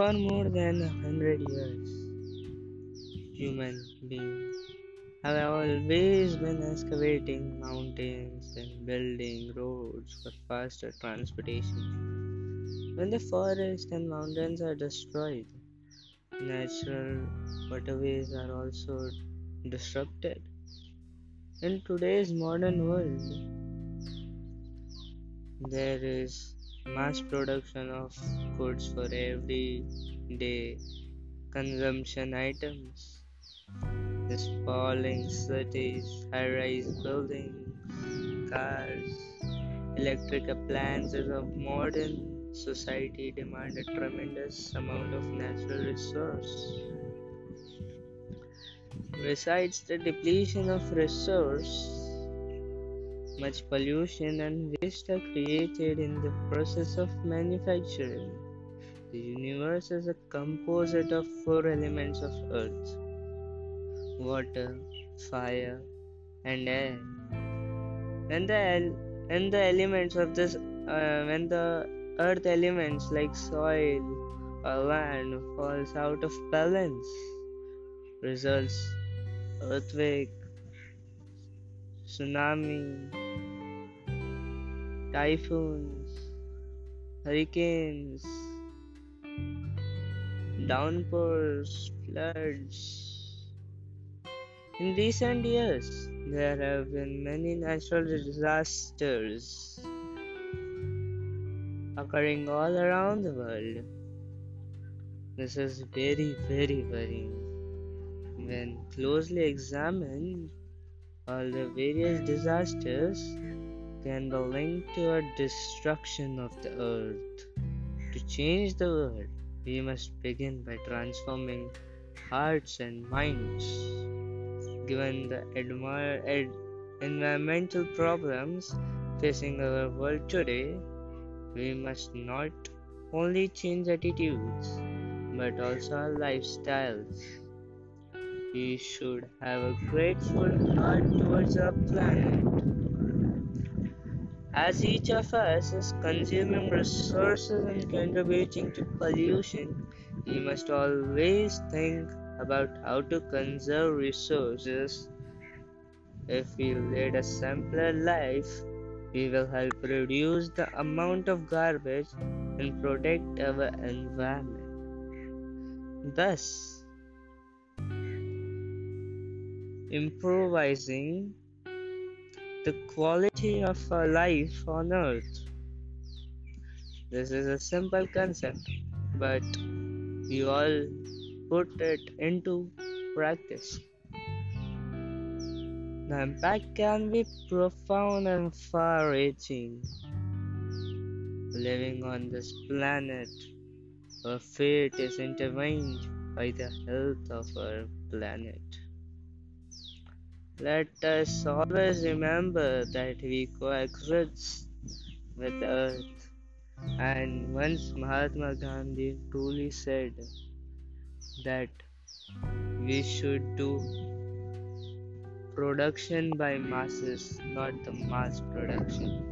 For more than a hundred years, human beings have always been excavating mountains and building roads for faster transportation. When the forests and mountains are destroyed, natural waterways are also disrupted. In today's modern world, there is mass production of goods for everyday consumption items. The sprawling cities, high-rise buildings, cars, electric appliances of modern society demand a tremendous amount of natural resource. Besides the depletion of resource, much pollution and waste are created in the process of manufacturing. The universe is a composite of four elements of earth water, fire, and air. When the, when the elements of this, uh, when the earth elements like soil or land falls out of balance, results earthquake, tsunami, typhoons, hurricanes, downpours, floods. In recent years, there have been many natural disasters occurring all around the world. This is very, very worrying. When closely examined, all the various disasters can be linked to a destruction of the earth. To change the world, we must begin by transforming hearts and minds. Given the environmental problems facing our world today, we must not only change attitudes but also our lifestyles. We should have a grateful heart towards our planet. As each of us is consuming resources and contributing to pollution, we must always think about how to conserve resources. If we lead a simpler life, we will help reduce the amount of garbage and protect our environment. Thus, improvising the quality of our life on earth. This is a simple concept, but we all put it into practice. The impact can be profound and far reaching. Living on this planet, our fate is intertwined by the health of our planet. Let us always remember that we coexist with Earth. And once Mahatma Gandhi truly said that we should do production by masses, not the mass production.